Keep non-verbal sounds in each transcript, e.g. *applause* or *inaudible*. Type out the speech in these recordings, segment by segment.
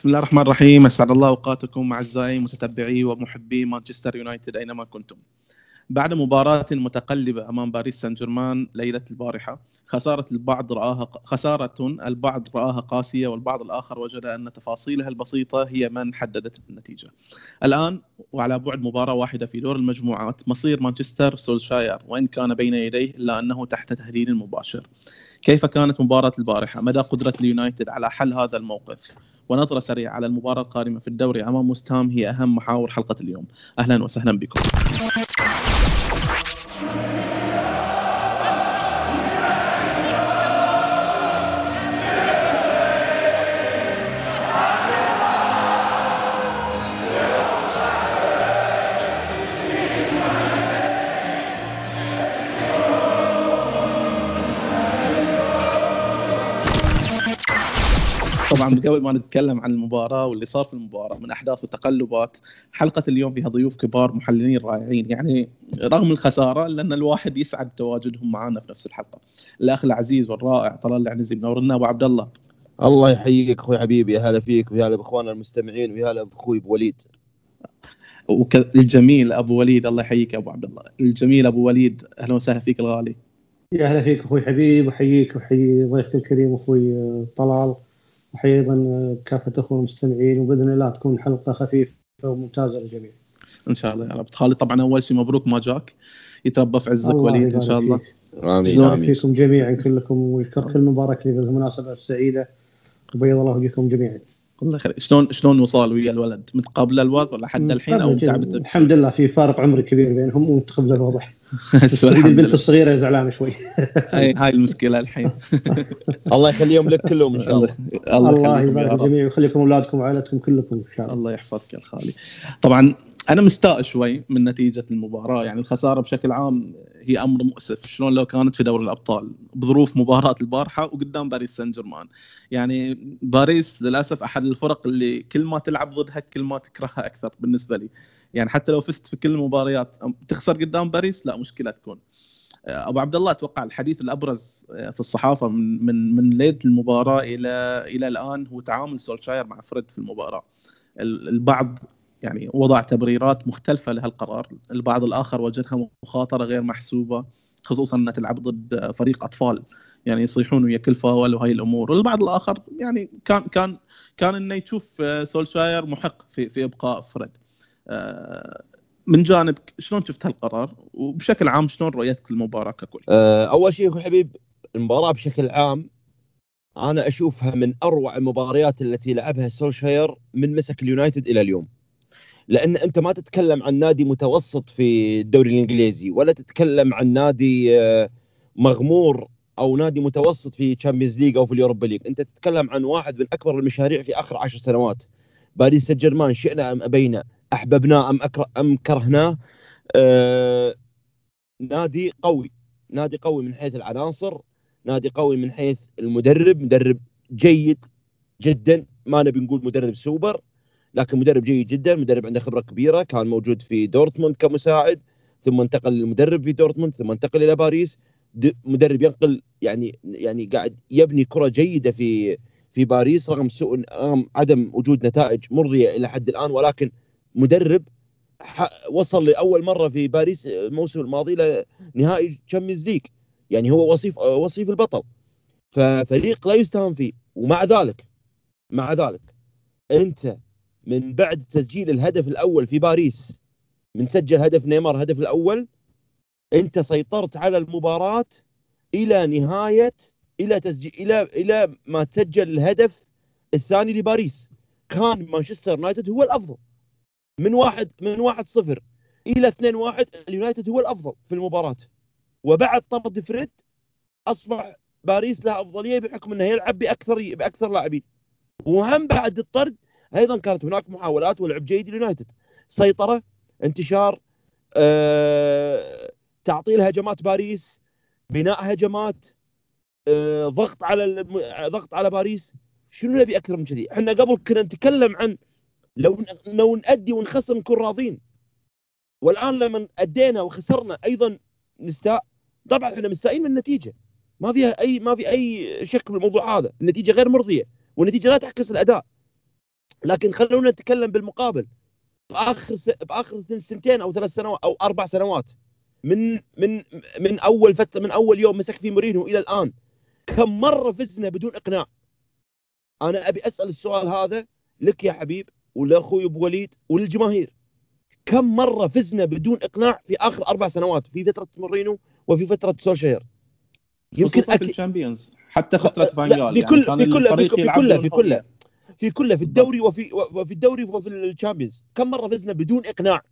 بسم الله الرحمن الرحيم أسعد الله أوقاتكم أعزائي متتبعي ومحبي مانشستر يونايتد أينما كنتم. بعد مباراة متقلبة أمام باريس سان جيرمان ليلة البارحة، خسارة البعض رآها خسارة البعض رآها قاسية والبعض الآخر وجد أن تفاصيلها البسيطة هي من حددت النتيجة. الآن وعلى بعد مباراة واحدة في دور المجموعات مصير مانشستر سولشاير وإن كان بين يديه إلا أنه تحت تهديد مباشر. كيف كانت مباراة البارحة؟ مدى قدرة اليونايتد على حل هذا الموقف؟ ونظرة سريعة على المباراة القادمة في الدوري أمام مستهام هي أهم محاور حلقة اليوم. أهلا وسهلا بكم. طبعا قبل ما نتكلم عن المباراة واللي صار في المباراة من أحداث وتقلبات حلقة اليوم فيها ضيوف كبار محللين رائعين. يعني رغم الخسارة لأن الواحد يسعد تواجدهم معنا في نفس الحلقة. الأخ العزيز والرائع طلال العنزي منورنا أبو عبد الله. الله يحييك أخوي حبيبي يا هلا فيك ويا هلا بأخواننا المستمعين ويا هلا بأخوي أبو وليد. الجميل أبو وليد الله يحييك يا أبو عبد الله. الجميل أبو وليد أهلا وسهلا فيك الغالي. يا هلا فيك أخوي حبيب وحييك وحيي ضيفك الكريم أخوي طلال. وحي أيضا كافة أخوة المستمعين وبإذن الله تكون حلقة خفيفة وممتازة للجميع. إن شاء الله يا رب خالد طبعا أول شيء مبروك ما جاك يتربى في عزك وليد إن شاء الله. آمين آمين فيكم جميعا كلكم ويشكر كل مبارك لي بالمناسبة السعيدة وبيض الله وجهكم جميعا. الله خير شلون شلون وصال ويا الولد؟ متقابل الوضع ولا حد الحين أو تعبت؟ الحمد لله في فارق عمري كبير بينهم ومتقبل الوضع. *laughs* البنت الصغيرة زعلانه شوي. *laughs* هاي هاي المشكلة الحين. *laughs* الله يخليهم لك كلهم إن شاء الله. الله, الله يبارك الجميع ويخليكم أولادكم وعائلتكم كلكم إن شاء الله. الله يحفظك يا الخالي. طبعا أنا مستاء شوي من نتيجة المباراة. يعني الخسارة بشكل عام هي أمر مؤسف شلون لو كانت في دوري الأبطال؟ بظروف مباراة البارحة وقدام باريس سان جيرمان. يعني باريس للأسف أحد الفرق اللي كل ما تلعب ضدها كل ما تكرهها أكثر بالنسبة لي. يعني حتى لو فزت في كل المباريات تخسر قدام باريس؟ لا مشكلة تكون. أبو عبد الله أتوقع الحديث الأبرز في الصحافة من من من ليلة المباراة إلى إلى الآن هو تعامل سولشاير مع فريد في المباراة. البعض يعني وضع تبريرات مختلفة لهالقرار البعض الآخر وجدها مخاطرة غير محسوبة خصوصا إنها تلعب ضد فريق أطفال يعني يصيحون ويا كل فاول وهي الأمور والبعض الآخر يعني كان كان كان إنه يشوف سولشاير محق في في إبقاء فريد آه، من جانبك شلون شفت هالقرار وبشكل عام شلون رؤيتك للمباراة ككل؟ آه، أول شيء أخوي حبيب المباراة بشكل عام أنا أشوفها من أروع المباريات التي لعبها سولشاير من مسك اليونايتد إلى اليوم. لأن أنت ما تتكلم عن نادي متوسط في الدوري الإنجليزي ولا تتكلم عن نادي آه، مغمور أو نادي متوسط في Champions League أو في ال Europa League. أنت تتكلم عن واحد من أكبر المشاريع في آخر عشر سنوات. باريس سان جيرمان شئنا أم أبينا؟ احببناه أم أكره أم كرهناه آه نادي قوي. نادي قوي من حيث العناصر نادي قوي من حيث المدرب مدرب جيد جدا. ما نبي نقول مدرب سوبر. لكن مدرب جيد جدا مدرب عنده خبرة كبيرة كان موجود في دورتموند كمساعد ثم انتقل للمدرب في دورتموند ثم انتقل إلى باريس. مدرب ينقل يعني يعني قاعد يبني كرة جيدة في في باريس رغم سوء رغم عدم وجود نتائج مرضية إلى حد الآن. ولكن مدرب وصل لأول مرة في باريس الموسم الماضي لنهائي Champions League يعني هو وصيف وصيف البطل. ففريق لا يستهان فيه. ومع ذلك مع ذلك أنت من بعد تسجيل الهدف الأول في باريس. من سجل هدف نيمار الهدف الأول. أنت سيطرت على المباراة إلى نهاية إلى تسجيل إلى إلى ما تسجل الهدف الثاني لباريس. كان مانشستر يونايتد هو الأفضل. من واحد من واحد صفر إلى اثنين واحد اليونايتد هو الأفضل في المباراة. وبعد طرد فريد أصبح باريس له أفضلية بحكم إنه يلعب بأكثر بأكثر لاعبين. وهم بعد الطرد أيضا كانت هناك محاولات ولعب جيد لليونايتد سيطرة انتشار آه، تعطيل هجمات باريس بناء هجمات آه، ضغط على ضغط على باريس. شنو نبي أكثر من كذي؟ إحنا قبل كنا نتكلم عن لو لو نأدي ونخسر نكون راضين. والآن لما أدينا وخسرنا أيضا نستاء طبعا إحنا مستائين من النتيجة. ما فيها اي ما في أي شك بالموضوع هذا. النتيجة غير مرضية. والنتيجة لا تعكس الأداء. لكن خلونا نتكلم بالمقابل. بآخر س... بآخر سنتين أو ثلاث سنوات أو أربع سنوات. من من من أول فتره من أول يوم مسك فيه مورينو إلى الآن كم مرة فزنا بدون إقناع. أنا أبي أسأل السؤال هذا لك يا حبيب ولأخوي أبو وليد وللجماهير. كم مرة فزنا بدون إقناع في آخر أربع سنوات في فترة مورينو وفي فترة سولشير؟ يمكن في ال Champions حتى فترة فانجال في كل يعني في كل في كله في كله في كله في الدوري وفي وفي الدوري وفي ال Champions. كم مرة فزنا بدون إقناع؟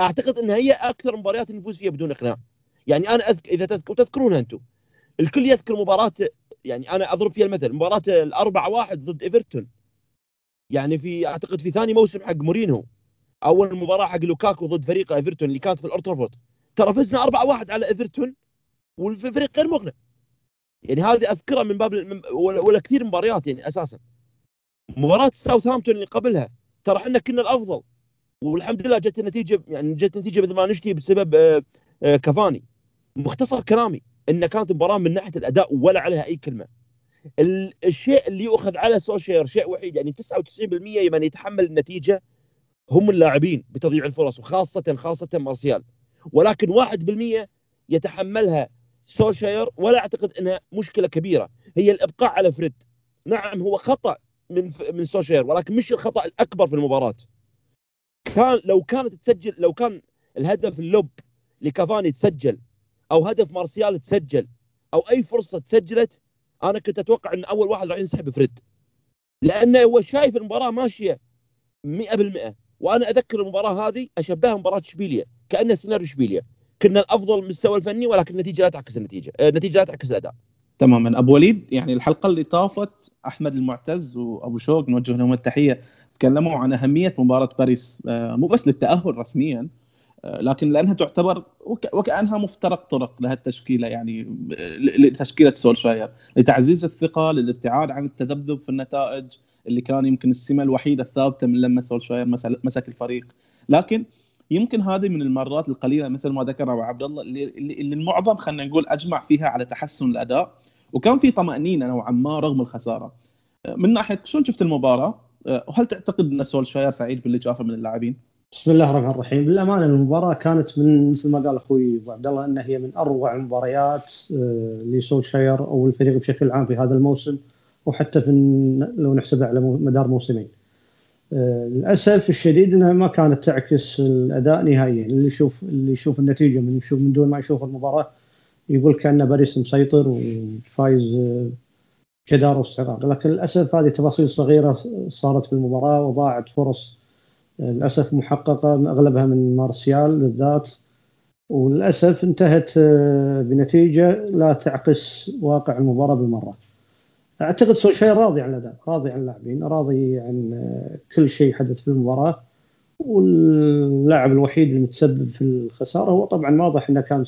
أعتقد ان هي أكثر مباريات نفوز فيها بدون إقناع. يعني أنا أذك... إذا تذكر تذكرونها أنتم. الكل يذكر مباراة يعني أنا أضرب فيها المثل مباراة الأربعة واحد ضد إيفرتون. يعني في أعتقد في ثاني موسم حق مورينو أول مباراة حق لوكاكو ضد فريق إيفرتون اللي كانت في الأولد ترافورد ترى فزنا 4 1 على إيفرتون والفريق غير مقنع. يعني هذه أذكرها من باب ولا كثير مباريات يعني أساسا. مباراة ساوثهامبتون اللي قبلها ترى إحنا كنا الأفضل. والحمد لله جت النتيجة يعني جت النتيجة مثل ما نشتي بسبب آه، آه، كفاني مختصر كلامي إن كانت مباراه من ناحية الأداء ولا عليها أي كلمة. الشيء اللي يؤخذ على سولشير شيء وحيد يعني 99% من يتحمل النتيجة هم اللاعبين بتضييع الفرص وخاصة خاصة مارسيال. ولكن 1% يتحملها سولشير ولا أعتقد إنها مشكلة كبيرة. هي الإبقاء على فريد. نعم هو خطأ من من سولشير ولكن مش الخطأ الأكبر في المباراة. كان لو كانت تسجل لو كان الهدف ال lob لكافاني تسجل أو هدف مارسيال تسجل أو أي فرصة تسجلت أنا كنت أتوقع إن أول واحد راح ينسحب فريد. لأنه هو شايف المباراة ماشية 100% وأنا أذكر المباراة هذه أشبهها مباراة اشبيليا كأنها سيناريو اشبيليا كنا الأفضل المستوى الفني ولكن النتيجة لا تعكس النتيجة آه، النتيجة لا تعكس الأداء. تماما. أبو وليد يعني الحلقة اللي طافت أحمد المعتز وأبو شوق نوجه لهم التحية تكلموا عن أهمية مباراة باريس آه، مو بس للتأهل رسميا آه، لكن لأنها تعتبر وكأنها مفترق طرق لها التشكيله يعني لتشكيلة سولشاير لتعزيز الثقة للابتعاد عن التذبذب في النتائج اللي كان يمكن السمة الوحيدة الثابتة من لما سولشاير مسك الفريق. لكن يمكن هذه من المرات القليلة مثل ما ذكر أبو عبد الله اللي, اللي المعظم خلينا نقول أجمع فيها على تحسن الأداء وكان في طمأنينة نوعا ما رغم الخسارة من ناحية شلون شفت المباراة وهل تعتقد أن سولشاير سعيد باللي شافه من اللاعبين؟ بسم الله الرحمن الرحيم بالأمانة المباراة كانت من مثل ما قال أخوي أبو عبد الله إنها هي من أروع المباريات آه، لسولشاير أو الفريق بشكل عام في هذا الموسم وحتى في لو نحسبها على مدار موسمين. آه، للأسف الشديد إنها ما كانت تعكس الأداء نهائيا. اللي يشوف اللي يشوف النتيجة من يشوف من دون ما يشوف المباراة يقول كان باريس مسيطر وفايز آه، جدار واستحقاق. لكن للأسف هذه تفاصيل صغيرة صارت في المباراة وضاعت فرص آه، للأسف محققة أغلبها من مارسيال بالذات. وللأسف انتهت بنتيجة لا تعكس واقع المباراة بالمرة. أعتقد سولشير راضي عن الأداء راضي عن اللاعبين راضي عن كل شيء حدث في المباراة. واللاعب الوحيد المتسبب في الخسارة هو طبعا واضح إنه كان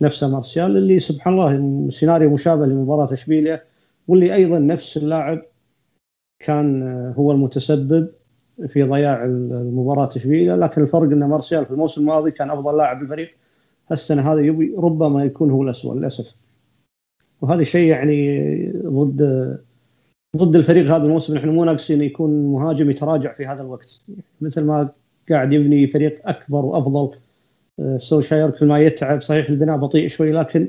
نفسه مارسيال اللي سبحان الله سيناريو مشابه لمباراة إشبيليا واللي أيضا نفس اللاعب كان هو المتسبب في ضياع المباراة إشبيليا. لكن الفرق إن مارسيال في الموسم الماضي كان أفضل لاعب بالفريق هالسنة هذه ربما يكون هو الاسوء للأسف. وهذا شيء يعني ضد ضد الفريق هذا الموسم. نحن مو ناقصين يكون مهاجم يتراجع في هذا الوقت. مثل ما قاعد يبني فريق أكبر وأفضل آه، سوشاير كل ما يتعب صحيح البناء بطيء شوي لكن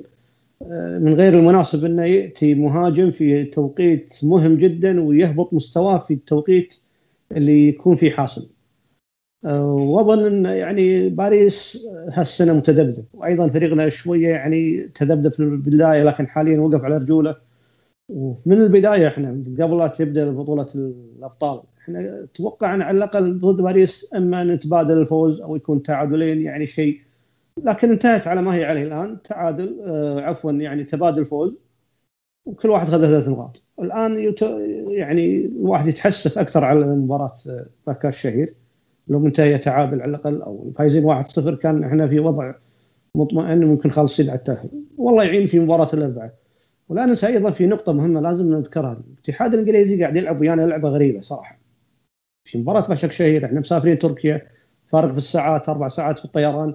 آه، من غير المناسب إنه يأتي مهاجم في توقيت مهم جدا ويهبط مستواه في التوقيت اللي يكون فيه حاسم وأظن أن يعني باريس هالسنة متذبذب. وأيضا فريقنا شوية يعني تذبذب في البداية لكن حاليا وقف على رجوله. ومن البداية إحنا قبل لا تبدأ بطولة الأبطال إحنا توقعنا على الأقل ضد باريس إما نتبادل الفوز أو يكون تعادلين يعني شيء. لكن انتهت على ما هي عليه الآن تعادل آه عفوا يعني تبادل فوز. وكل واحد خذ ثلاث نقاط. الآن. يعني الواحد يتحسف أكثر على مباراة باكا آه، الشهير. لو منتهيه تعادل على الأقل أو فايزين 1-0 كان إحنا في وضع مطمئن ممكن خالصين على التاهل. والله يعين في مباراة الاربعاء ولا ننسى أيضا في نقطة مهمة لازم نذكرها. الاتحاد الإنجليزي قاعد يلعب ويانا لعبة غريبة صراحة. في مباراة بشك شهير إحنا مسافرين تركيا فارق في الساعات أربع ساعات في الطيران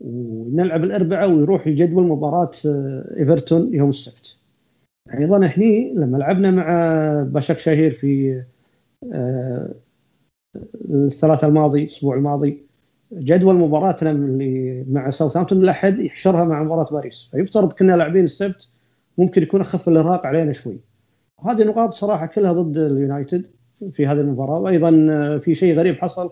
ونلعب الاربعاء ويروح يجدول مباراة آه، إيفرتون يوم السبت. أيضا إحنا لما لعبنا مع بشك شهير في آه، الثلاثاء الماضي الأسبوع الماضي جدول مباراتنا اللي مع ساوثهامبتون الاحد يحشرها مع مباراة باريس. فيفترض كنا لاعبين السبت ممكن يكون أخف الإرهاق علينا شوي. هذه نقاط صراحة كلها ضد اليونايتد في هذه المباراة. وأيضا في شيء غريب حصل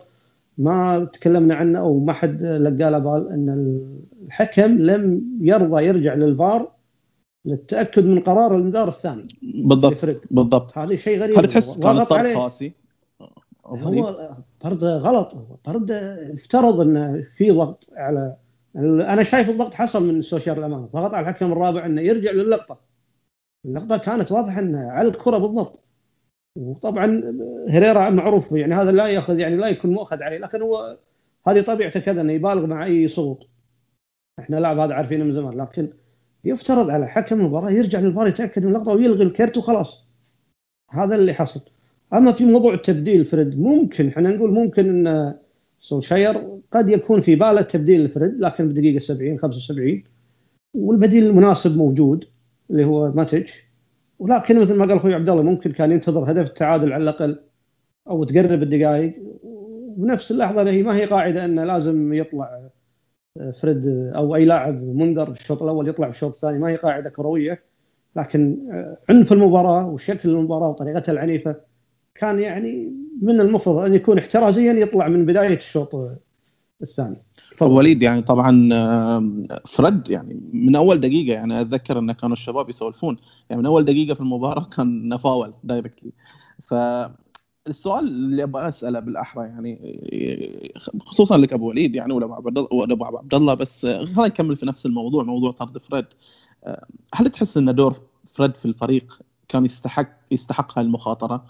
ما تكلمنا عنه أو ما حد لقى له بال أن الحكم لم يرضى يرجع للفار للتأكد من قرار الانذار الثاني. بالضبط بالضبط. هذا شيء غريب. هل تحس كان طرد قاسي؟ هو طرد غلط. طرد افترض انه في ضغط على أنا شايف الضغط حصل من السوشيال الأمانة. ضغط على الحكم الرابع إنه يرجع للقطه اللقطة كانت واضحة انه على الكره بالضبط. وطبعا هريرا معروف يعني هذا لا يأخذ يعني لا يكون مؤخذ عليه لكن هو هذه طبيعته كذا إنه يبالغ مع أي سقوط إحنا لاعب هذا عارفينه من زمان لكن يفترض على حكم المباراة يرجع للفار يتأكد من اللقطة ويلغي الكرت وخلاص. هذا اللي حصل. أما في موضوع التبديل فريد ممكن إحنا نقول ممكن إن سولشاير قد يكون في باله تبديل فريد لكن بدقيقة 70 75 والبديل المناسب موجود اللي هو ماتش ولكن مثل ما قال أخوي عبد الله ممكن كان ينتظر هدف التعادل على الأقل أو تقرب الدقائق. وبنفس اللحظة هي ما هي قاعدة انه لازم يطلع فريد أو أي لاعب منذر الشوط الأول يطلع في الشوط الثاني. ما هي قاعدة كروية لكن عنف المباراة وشكل المباراة وطريقتها العنيفة كان يعني من المفروض أن يكون احترازيا يطلع من بداية الشوط الثاني. وليد يعني طبعا فرد يعني من أول دقيقة يعني أتذكر أن كانوا الشباب يسولفون يعني من أول دقيقة في المباراة كان نفاول دايركتلي ف السؤال اللي أبغى أسأله بالأحرى يعني خصوصا لك أبو وليد يعني ولا ابو عبد الله بس خلينا نكمل في نفس الموضوع موضوع طرد فريد. هل تحس أن دور فريد في الفريق كان يستحق يستحق هاي المخاطرة؟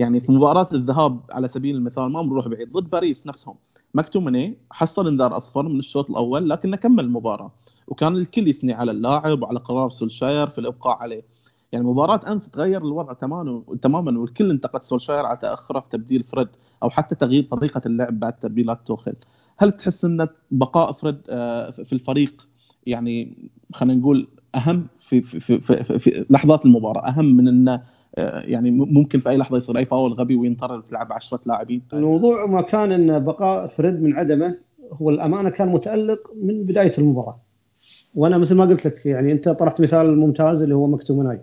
يعني في مباراة الذهاب على سبيل المثال ما بنروح بعيد ضد باريس نفسهم. مكتومني حصل انذار أصفر من الشوط الأول لكنه كمل المباراة وكان الكل يثني على اللاعب وعلى قرار سولشاير في الإبقاء عليه. يعني مباراة أمس تغير الوضع تماما والكل انتقد سولشاير على تاخره في تبديل فريد أو حتى تغيير طريقة اللعب بعد تبديلات توخيل. هل تحس أن بقاء فريد آه، في الفريق يعني خلينا نقول أهم في في, في, في, في لحظات المباراة أهم من أنه يعني ممكن في أي لحظة يصير أي فاول غبي وينطر تلعب 10 لاعبين. الموضوع ما كان إن بقاء فريد من عدمه هو الأمانة كان متألق من بداية المباراة. وأنا مثل ما قلت لك يعني أنت طرحت مثال ممتاز اللي هو مكتومناي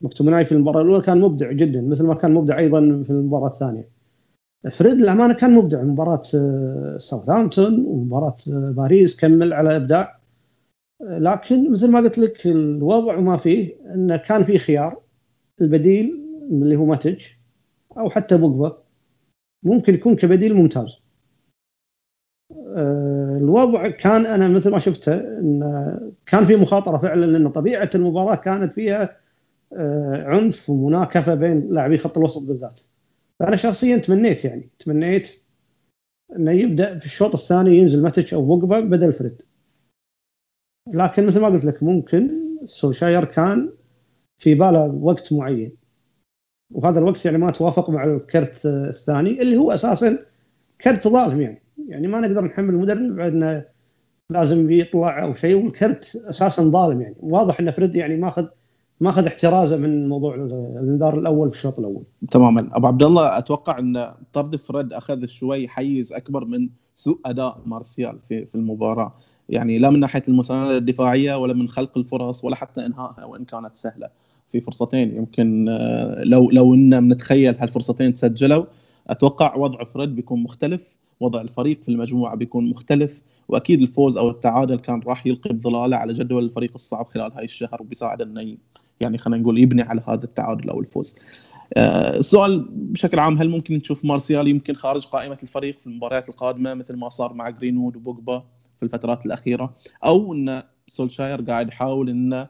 مكتومناي في المباراة الأولى كان مبدع جدا مثل ما كان مبدع أيضا في المباراة الثانية. فريد الأمانة كان مبدع مباراة آه، ساوثهامبتون ومباراة آه، باريس كمل على إبداع. لكن مثل ما قلت لك الوضع وما فيه إنه كان في خيار. البديل اللي هو ماتش أو حتى بوجبا ممكن يكون كبديل ممتاز. آه، الوضع كان أنا مثل ما شفته إن كان في مخاطرة فعلا لأن طبيعة المباراة كانت فيها آه، عنف ومناكفة بين لاعبي خط الوسط بالذات. فأنا شخصيا تمنيت يعني تمنيت إنه يبدأ في الشوط الثاني ينزل ماتش أو بوجبا بدل فريد. لكن مثل ما قلت لك ممكن سولشاير كان في باله وقت معين. وهذا الوقت يعني ما توافق مع الكرت الثاني اللي هو أساسا كرت ظالم يعني. يعني ما نقدر نحمل المدرب إنه لازم يطلع أو شيء والكرت أساسا ظالم يعني. واضح إن فريد يعني ماخذ ماخذ احترازه من موضوع الإنذار الأول في الشوط الأول. تماما. أبو عبد الله أتوقع إن طرد فريد أخذ شوي حيز أكبر من سوء أداء مارسيال في في المباراة. يعني لا من ناحية المساندة الدفاعية ولا من خلق الفرص ولا حتى إنهائها وإن كانت سهلة. في فرصتين يمكن آه، لو لو إن بنتخيل هالفرصتين تسجلوا أتوقع وضع فريد بيكون مختلف وضع الفريق في المجموعة بيكون مختلف وأكيد الفوز أو التعادل كان راح يلقي بظلالة على جدول الفريق الصعب خلال هاي الشهر وبيساعد إنه يعني خلينا نقول يبني على هذا التعادل أو الفوز. آه، السؤال بشكل عام هل ممكن نشوف مارسيال يمكن خارج قائمة الفريق في المباريات القادمة مثل ما صار مع جرينوود وبوجبا في الفترات الأخيرة أو إن سولشاير قاعد يحاول إنه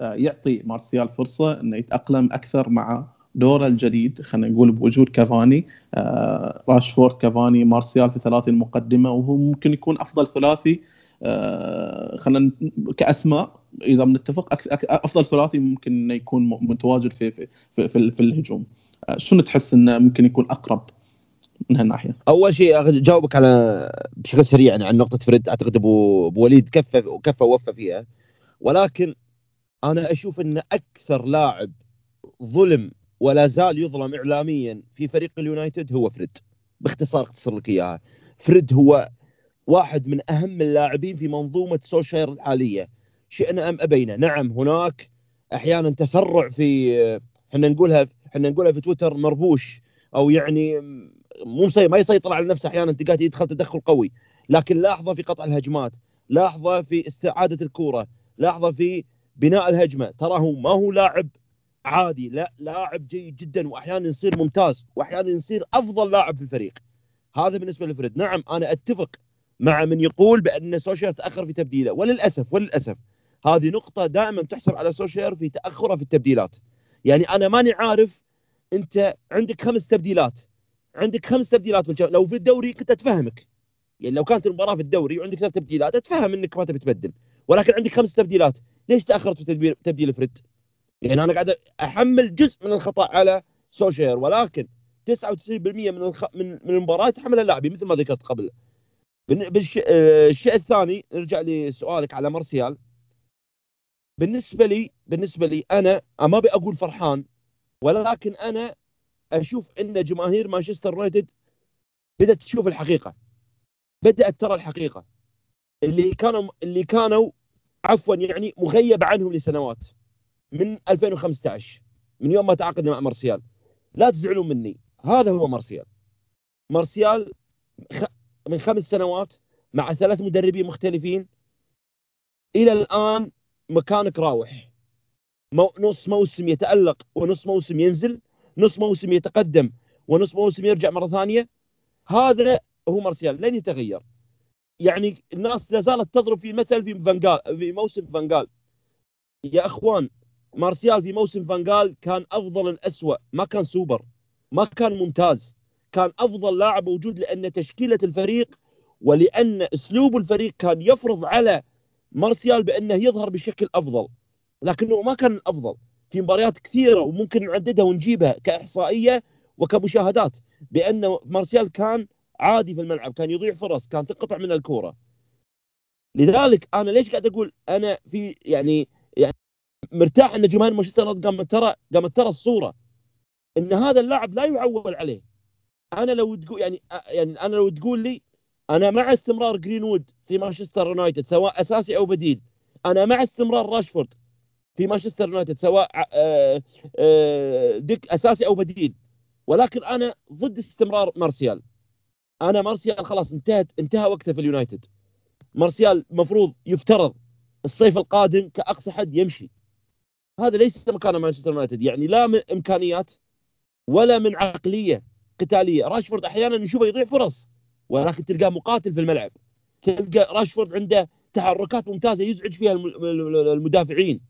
يعطي مارسيال فرصة إنه يتأقلم أكثر مع دورة الجديد خلينا نقول بوجود كافاني آه، راشفورد كافاني مارسيال في ثلاثي المقدمة وهو ممكن يكون أفضل ثلاثي آه، خلينا كأسماء إذا بنتفق أفضل ثلاثي ممكن إنه يكون متواجد في في في, في, في الهجوم شنو تحس إنه ممكن يكون أقرب من هالناحية؟ أول شيء جاوبك على بشكل سريع يعني عن نقطة فريد أعتقد أبو وليد كفى وكفى ووفى فيها ولكن أنا أشوف إن أكثر لاعب ظلم ولا زال يظلم اعلاميا في فريق اليونايتد هو فريد باختصار أختصر لك إياها. فريد هو واحد من أهم اللاعبين في منظومة سولشاير الحالية شئنا أم أبينا. نعم هناك أحيانا تسرع في إحنا نقولها إحنا نقولها في تويتر مربوش أو يعني مو ما يسيطر على نفسه أحيانا تلقاه يدخل تدخل قوي. لكن لاحظه في قطع الهجمات لاحظه في استعادة الكورة لاحظه في بناء الهجمة. تراه ما هو لاعب عادي. لا لاعب جيد جدا واحيانا يصير ممتاز واحيانا يصير أفضل لاعب في الفريق. هذا بالنسبة لفريد نعم أنا أتفق مع من يقول بأن سوشيال تأخر في تبديله. وللأسف وللأسف هذه نقطة دائما تحسب على سولشير في تأخره في التبديلات. يعني أنا ماني عارف أنت عندك خمس تبديلات. عندك خمس تبديلات لو في الدوري كنت أتفهمك. يعني لو كانت المباراة في الدوري وعندك ثلاث تبديلات أتفهم إنك ما تبي تبدل. ولكن عندك خمس تبديلات. ليش تأخرت في تدبير تبديل فريد؟ يعني أنا قاعد أحمل جزء من الخطأ على سولشير ولكن 99% من الخ... من من المباراة يتحمل اللاعبين مثل ما ذكرت قبل. بالش... الشيء الثاني نرجع لسؤالك على مارسيال. بالنسبة لي بالنسبة لي أنا ما أبي أقول فرحان ولكن أنا أشوف إن جماهير مانشستر يونايتد بدأت تشوف الحقيقة. بدأت ترى الحقيقة. اللي كانوا اللي كانوا عفوا يعني مغيب عنهم لسنوات. من 2015 من يوم ما تعاقدنا مع مارسيال. لا تزعلوا مني هذا هو مارسيال. مارسيال من خمس سنوات مع ثلاث مدربين مختلفين إلى الآن مكانك راوح. نص موسم يتألق ونص موسم ينزل نص موسم يتقدم ونص موسم يرجع مرة ثانية. هذا هو مارسيال لن يتغير. يعني الناس لا زالت تضرب في مثل في فانجال في موسم فانجال يا أخوان مارسيال في موسم فانجال كان أفضل الاسوء ما كان سوبر ما كان ممتاز. كان أفضل لاعب موجود لأن تشكيلة الفريق ولأن أسلوب الفريق كان يفرض على مارسيال بأنه يظهر بشكل أفضل. لكنه ما كان الافضل في مباريات كثيرة وممكن نعددها ونجيبها كإحصائية وكمشاهدات بأن مارسيال كان عادي في الملعب كان يضيع فرص كان تقطع من الكورة. لذلك أنا ليش قاعد أقول أنا في يعني يعني مرتاح إن جماهير مانشستر يونايتد قامت ترى قامت ترى الصورة. إن هذا اللاعب لا يعول عليه. أنا لو تقول يعني يعني أنا لو تقول لي أنا مع استمرار جرينوود في مانشستر يونايتد سواء أساسي أو بديل أنا مع استمرار راشفورد في مانشستر يونايتد سواء آه، آه، ديك أساسي أو بديل ولكن أنا ضد استمرار مارسيال. أنا مارسيال خلاص انتهت انتهى وقته في اليونايتد. مارسيال مفروض يفترض الصيف القادم كأقصى حد يمشي. هذا ليس مكان مانشستر يونايتد يعني لا من إمكانيات ولا من عقلية قتالية. راشفورد أحيانا نشوفه يضيع فرص ولكن تلقاه مقاتل في الملعب. تلقى راشفورد عنده تحركات ممتازة يزعج فيها المدافعين.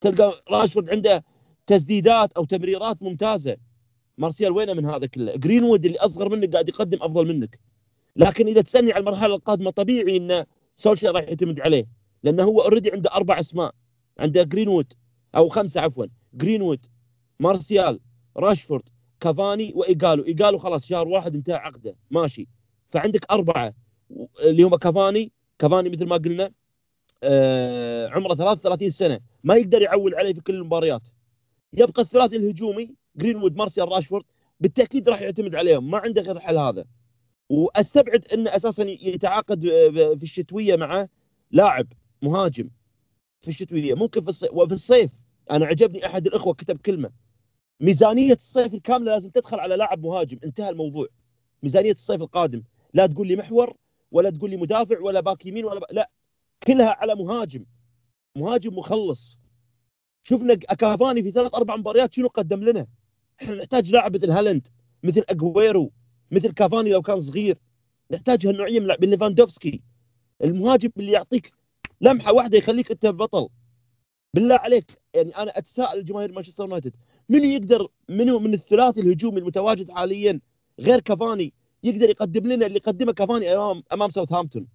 تلقى راشفورد عنده تسديدات أو تمريرات ممتازة. مارسيال وينه من هذا كله جرينوود اللي أصغر منك قاعد يقدم أفضل منك. لكن إذا تسألني على المرحلة القادمة طبيعي إن سولشير راح يعتمد عليه لأنه هو already عنده أربع أسماء. عنده جرينوود أو خمسة عفوا. جرينوود مارسيال راشفورد كافاني وإيجالو. إيجالو خلاص شهر واحد انتهى عقده. ماشي. فعندك أربعة. اللي هم كافاني. كافاني مثل ما قلنا آه عمره 33 سنة. ما يقدر يعول عليه في كل المباريات. يبقى الثلاثي الهجومي جرينوود مارسيال راشفورد بالتأكيد راح يعتمد عليهم. ما عنده غير الحل هذا. وأستبعد إنه أساسا يتعاقد في الشتوية مع لاعب مهاجم في الشتوية. ممكن في الصيف وفي الصيف. أنا عجبني أحد الإخوة كتب كلمة. ميزانية الصيف الكاملة لازم تدخل على لاعب مهاجم. انتهى الموضوع. ميزانية الصيف القادم. لا تقول لي محور ولا تقول لي مدافع ولا باك يمين ولا ب... لا. كلها على مهاجم. مهاجم مخلص. شفنا كافاني في ثلاث أربع مباريات شنو قدم لنا؟ نحتاج لاعب مثل هالاند مثل اجويرو مثل كافاني لو كان صغير. نحتاج هالنوعية من لاعبين ليفاندوفسكي. المهاجم اللي يعطيك لمحة واحدة يخليك أنت بطل. بالله عليك يعني أنا أتساءل جماهير مانشستر يونايتد من يقدر منو من الثلاثي الهجومي المتواجد حاليا غير كافاني يقدر يقدم لنا اللي قدمه كافاني أمام أمام ساوثهامبتون؟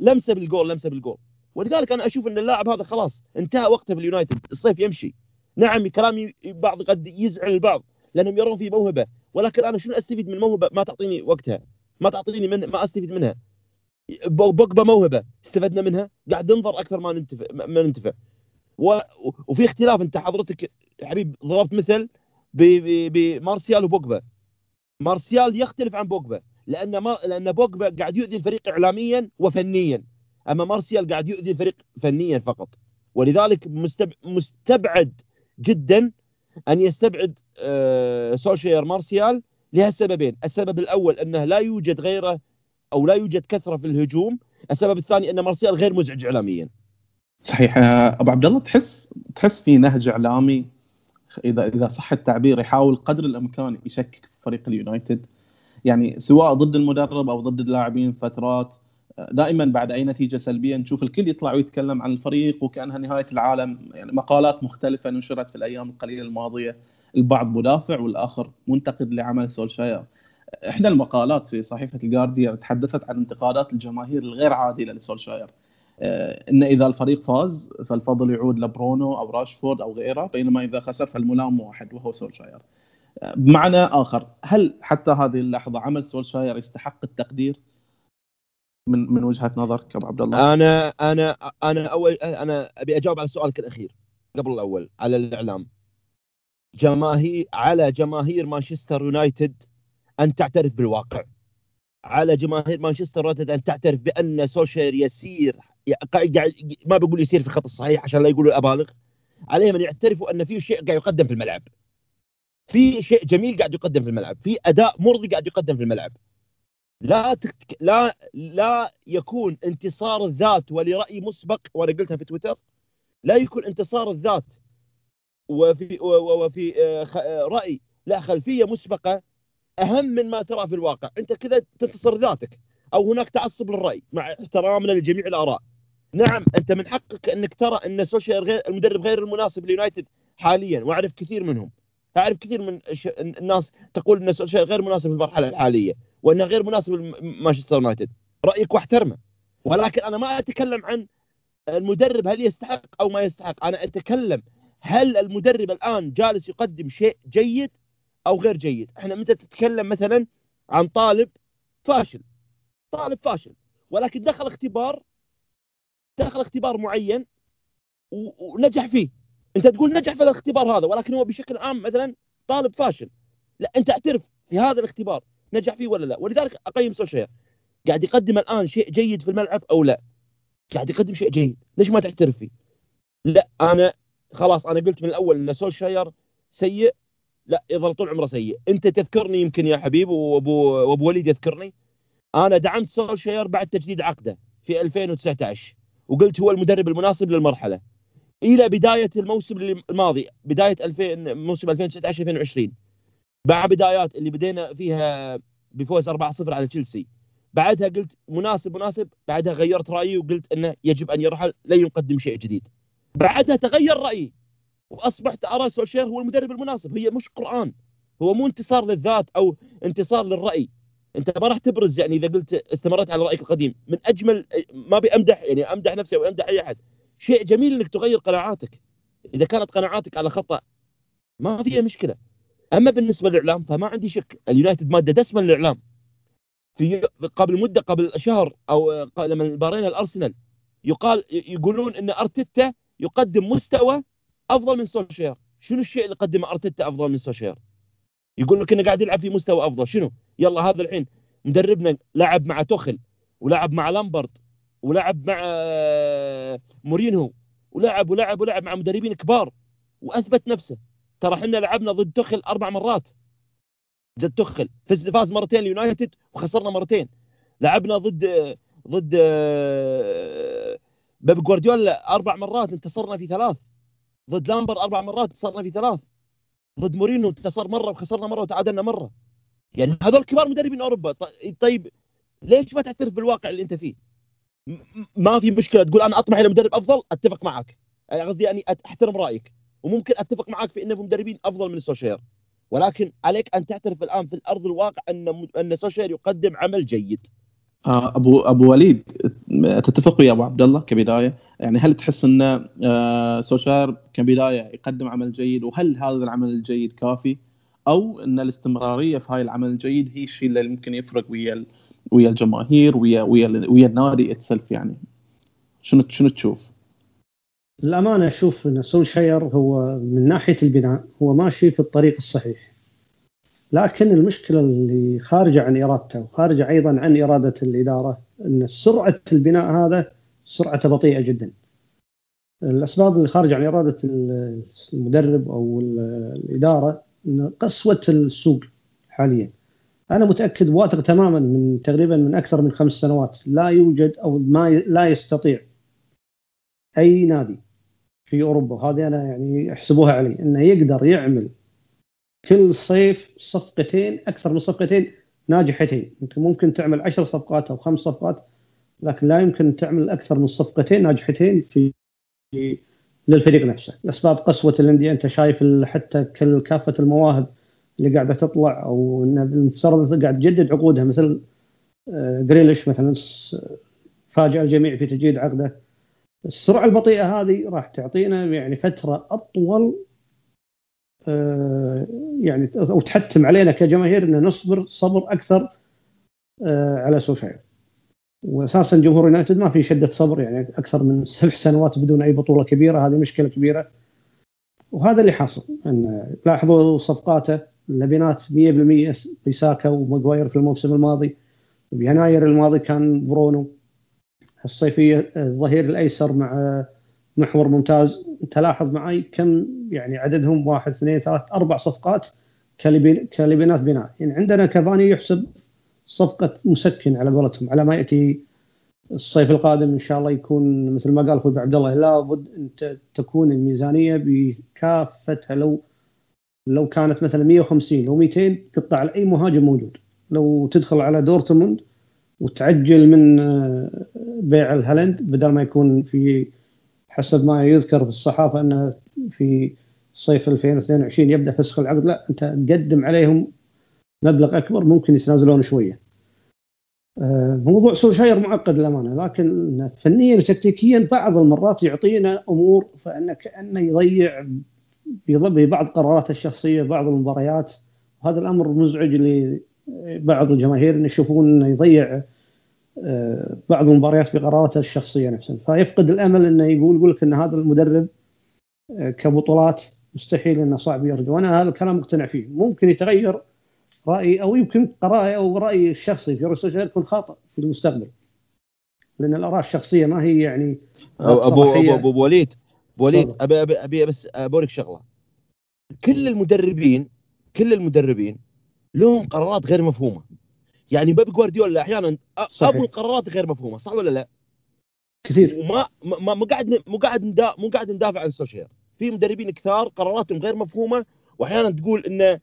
لمسه بالجول لمسة بالجول. ولذلك أنا أشوف إن اللاعب هذا خلاص انتهى وقته في اليونايتد الصيف يمشي. نعم كلامي بعض قد يزعل البعض لأنهم يرون في موهبة ولكن أنا شنو أستفيد من موهبة؟ ما تعطيني وقتها ما تعطيني من ما أستفيد منها. بوجبا موهبة استفدنا منها قاعد ننظر أكثر ما ننتفع ما ننتفع. و... وفي اختلاف أنت حضرتك حبيب ضربت مثل بمارسيال وبوجبا مارسيال يختلف عن بوجبا لأن ما لأن بوجبا قاعد يؤذي الفريق اعلاميا وفنيا أما مارسيال قاعد يؤذي الفريق فنيا فقط. ولذلك مستب... مستبعد جدا أن يستبعد آه سولشير مارسيال لهالسببين. السبب الأول أنه لا يوجد غيره أو لا يوجد كثرة في الهجوم. السبب الثاني أن مارسيال غير مزعج اعلاميا. صحيح. آه، أبو عبد الله تحس تحس في نهج إعلامي إذا إذا صح التعبير يحاول قدر الإمكان يشكك في فريق اليونايتد. يعني سواء ضد المدرب أو ضد اللاعبين فترات آه، دائما بعد أي نتيجة سلبية نشوف الكل يطلع ويتكلم عن الفريق وكأنها نهاية العالم. يعني مقالات مختلفة نشرت في الأيام القليلة الماضية. البعض مدافع والآخر منتقد لعمل سولشاير. إحدى المقالات في صحيفة الجارديان تحدثت عن انتقادات الجماهير الغير عادله لسولشاير. آه، إن إذا الفريق فاز فالفضل يعود لبرونو أو راشفورد أو غيره بينما إذا خسر فالملام واحد وهو سولشاير. آه، بمعنى آخر هل حتى هذه اللحظة عمل سولشاير يستحق التقدير؟ من من وجهة نظرك أبو عبد الله؟ أنا أنا أنا أول أنا أبي أجاوب على سؤالك الأخير قبل الأول على الإعلام. جماهير على جماهير مانشستر يونايتد أن تعترف بالواقع. على جماهير مانشستر يونايتد أن تعترف بأن سولشير يسير ما بقول يسير في الخط الصحيح عشان لا يقولوا ابالغ عليهم أن يعترفوا أن في شيء قاعد يقدم في الملعب. في شيء جميل قاعد يقدم في الملعب. في أداء مرضي قاعد يقدم في الملعب. لا تك... لا لا يكون انتصار الذات ولرأي مسبق وأنا قلتها في تويتر. لا يكون انتصار الذات وفي وفي آه، آه، رأي لا خلفية مسبقة أهم من ما ترى في الواقع. أنت كذا تنتصر ذاتك أو هناك تعصب للرأي مع احترامنا لجميع الآراء. نعم أنت من حقك أنك ترى أن سولشير غير المدرب غير المناسب ليونايتد حاليا وأعرف كثير منهم. أعرف كثير من الناس تقول أن سولشير غير مناسب في المرحلة الحالية. وأنه غير مناسب لمانشستر يونايتد. رأيك واحترمه. ولكن أنا ما أتكلم عن المدرب هل يستحق أو ما يستحق. أنا أتكلم هل المدرب الآن جالس يقدم شيء جيد أو غير جيد. إحنا متى تتكلم مثلا عن طالب فاشل؟ طالب فاشل. ولكن دخل اختبار دخل اختبار معين ونجح فيه. أنت تقول نجح في الاختبار هذا ولكن هو بشكل عام مثلا طالب فاشل. لا أنت اعترف في هذا الاختبار. نجح فيه ولا لا؟ ولذلك أقيم سولشير قاعد يقدم الآن شيء جيد في الملعب أو لا؟ قاعد يقدم شيء جيد. ليش ما تعترف فيه؟ لا أنا خلاص أنا قلت من الأول إن سولشاير سيء. لا يظل طول عمره سيء. أنت تذكرني يمكن يا حبيب وأبو وأبو وليد يذكرني. أنا دعمت سولشاير بعد تجديد عقده في 2019 وقلت هو المدرب المناسب للمرحلة. إلى بداية الموسم الماضي بداية 2000 موسم 2019 2020 مع بدايات اللي بدينا فيها بفوز 4-0 على تشيلسي. بعدها قلت مناسب مناسب. بعدها غيرت رأيي وقلت إنه يجب أن يرحل لا يقدم شيء جديد. بعدها تغير رأيي وأصبحت أرى سولشير هو المدرب المناسب. هي مش قرآن. هو مو انتصار للذات أو انتصار للرأي. أنت ما راح تبرز يعني إذا قلت استمرت على رأيك القديم. من أجمل ما بامدح يعني أمدح نفسي أو أمدح أي أحد. شيء جميل إنك تغير قناعاتك. إذا كانت قناعاتك على خطأ ما فيها مشكلة. أما بالنسبة للإعلام فما عندي شك. اليونايتد مادة دسمة للإعلام. في قبل مدة قبل شهر أو لما بارينا الأرسنال يقال يقولون إن أرتيتا يقدم مستوى أفضل من سولشير. شنو الشيء اللي قدمه أرتيتا أفضل من سولشير؟ يقول لك إنه قاعد يلعب في مستوى أفضل. شنو؟ يلا هذا الحين مدربنا لعب مع توخل ولعب مع لامبارد ولعب مع مورينهو ولعب ولعب ولعب مع مدربين كبار وأثبت نفسه. ترى إحنا لعبنا ضد توخل أربع مرات. ضد توخل فز فاز مرتين اليونايتد وخسرنا مرتين. لعبنا ضد ضد آه، بيب جوارديولا أربع مرات انتصرنا في ثلاث. ضد لامبارد أربع مرات انتصرنا في ثلاث. ضد مورينو انتصر مرة وخسرنا مرة وتعادلنا مرة. يعني هذول كبار مدربين أوروبا. طيب ليش ما تعترف بالواقع اللي أنت فيه؟ ما في مشكلة تقول أنا أطمح إلى مدرب أفضل؟ أتفق معك. يعني قصدي أت- أحترم رأيك. وممكن أتفق معك في انه مدربين أفضل من سولشير. ولكن عليك أن تعترف الآن في الأرض الواقع أن أن سولشير يقدم عمل جيد. آه، أبو أبو وليد تتفق ويا أبو عبد الله كبداية؟ يعني هل تحس أن آه، سولشاير كبداية يقدم عمل جيد؟ وهل هذا العمل الجيد كافي؟ أو أن الاستمرارية في هاي العمل الجيد هي الشيء اللي ممكن يفرق ويا ويا الجماهير ويا ويا ويا النادي itself يعني؟ شنو شنو تشوف؟ الأمانة أشوف ان سولشاير هو من ناحية البناء هو ماشي في الطريق الصحيح لكن المشكلة اللي خارجه عن إرادته وخارجه أيضا عن إرادة الإدارة إن سرعة البناء هذا سرعته بطيئة جدا. الأسباب اللي خارجه عن إرادة المدرب أو الإدارة إن قسوة السوق حاليا. أنا متأكد واثق تماما من تقريبا من أكثر من خمس سنوات لا يوجد أو ما لا يستطيع أي نادي في أوروبا وهذه أنا يعني احسبوها علي إنه يقدر يعمل كل صيف صفقتين أكثر من صفقتين ناجحتين. أنت ممكن تعمل عشر صفقات أو خمس صفقات لكن لا يمكن تعمل أكثر من صفقتين ناجحتين في للفريق نفسه. لأسباب قسوة الأندية أنت شايف حتى كل كافة المواهب اللي قاعدة تطلع أو إن المفترض قاعد تجدد عقودها مثل جريليش مثلا فاجأ الجميع في تجديد عقده. السرعة البطيئة هذه راح تعطينا يعني فترة أطول يعني أو تحتم علينا كجماهير أن نصبر صبر أكثر على سوشاير واساسا جمهور يونايتد ما في شدة صبر يعني أكثر من سبع سنوات بدون أي بطولة كبيرة هذه مشكلة كبيرة. وهذا اللي حاصل أن لاحظوا صفقاته اللبنات 100% بيساكا وماجواير في الموسم الماضي. بيناير الماضي كان برونو. الصيفية الظهير الأيسر مع محور ممتاز. تلاحظ معي كم يعني عددهم؟ واحد اثنين ثلاث أربع صفقات كلبنات بناء. يعني عندنا كافاني يحسب صفقة مسكن على قولتهم على ما يأتي الصيف القادم. إن شاء الله يكون مثل ما قال أخوي عبد الله لابد أن تكون الميزانية بكافتها. لو لو كانت مثلا 150 لو 200 تقطع على أي مهاجم موجود. لو تدخل على دورتموند وتعجل من بيع الهالند بدل ما يكون في حسب ما يذكر في الصحافة انه في صيف 2022 يبدأ فسخ العقد لا أنت تقدم عليهم مبلغ أكبر ممكن يتنازلون شوية. موضوع سولشاير معقد للأمانة لكن فنيا وتكتيكيا بعض المرات يعطينا أمور فانه كانه يضيع ببعض قراراته الشخصية بعض المباريات وهذا الأمر مزعج لبعض الجماهير ان يشوفون إنه يضيع بعض المباريات بقراراته الشخصية نفسها. فيفقد الأمل إنه يقول يقول لك إن هذا المدرب كبطولات مستحيل إنه صعب يرجع. وأنا هذا الكلام مقتنع فيه. ممكن يتغير رأيي أو يمكن قراءه أو رأيي الشخصي في روسوشير يكون خاطئ في المستقبل. لأن الآراء الشخصية ما هي يعني ابو ابو ابو, أبو وليد. أبو وليد ابي ابي ابي بس بوريك شغلة. كل المدربين كل المدربين لهم قرارات غير مفهومة. يعني بيب جوارديولا أحيانا أبو القرارات غير مفهومة صح ولا لا؟ كثير. وما ما مو قاعد مو قاعد مو قاعد ندافع عن سولشير. في مدربين كثار قراراتهم غير مفهومة واحيانا تقول إن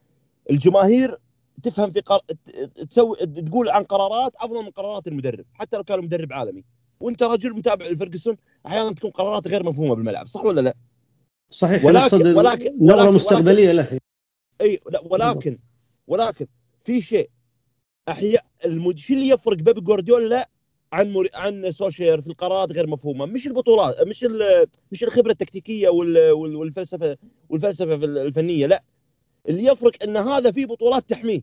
الجماهير تفهم في قر... تسوي تقول عن قرارات أفضل من قرارات المدرب حتى لو كان مدرب عالمي. وأنت رجل متابع لفرجسون أحيانا تكون قرارات غير مفهومة بالملعب صح ولا لا؟ صحيح. ولكن ولكن نظرة مستقبلية له إي ولكن ولكن في شيء أحياء. شو اللي يفرق بيب جوارديولا عن مر... عن سولشير في القرارات غير مفهومة مش البطولات مش ال... مش الخبرة التكتيكية. وال... والفلسفة والفلسفة الفنية لا اللي يفرق إن هذا في بطولات تحميه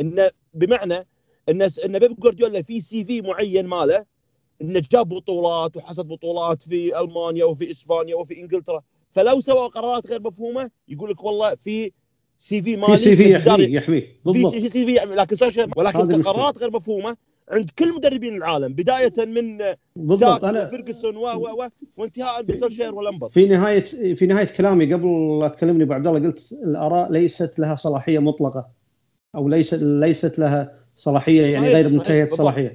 إن بمعنى إن إن بيب جوارديولا في CV معين ماله إنه جاب بطولات وحصد بطولات في ألمانيا وفي إسبانيا وفي إنجلترا فلو سوى قرارات غير مفهومة يقول لك والله في CV مالي في CV يحميه يحميه بالضبط. في CV لكن سولشير ولكن قرارات غير مفهومة عند كل مدربين العالم بداية من بالضبط. أنا وفيرجسون و و و وانتهاء بسولشير ولامبارد. في نهاية في نهاية كلامي قبل لا تكلمني ابو عبد الله قلت الآراء ليست لها صلاحية مطلقة أو ليست ليست لها صلاحية يعني غير منتهية الصلاحيه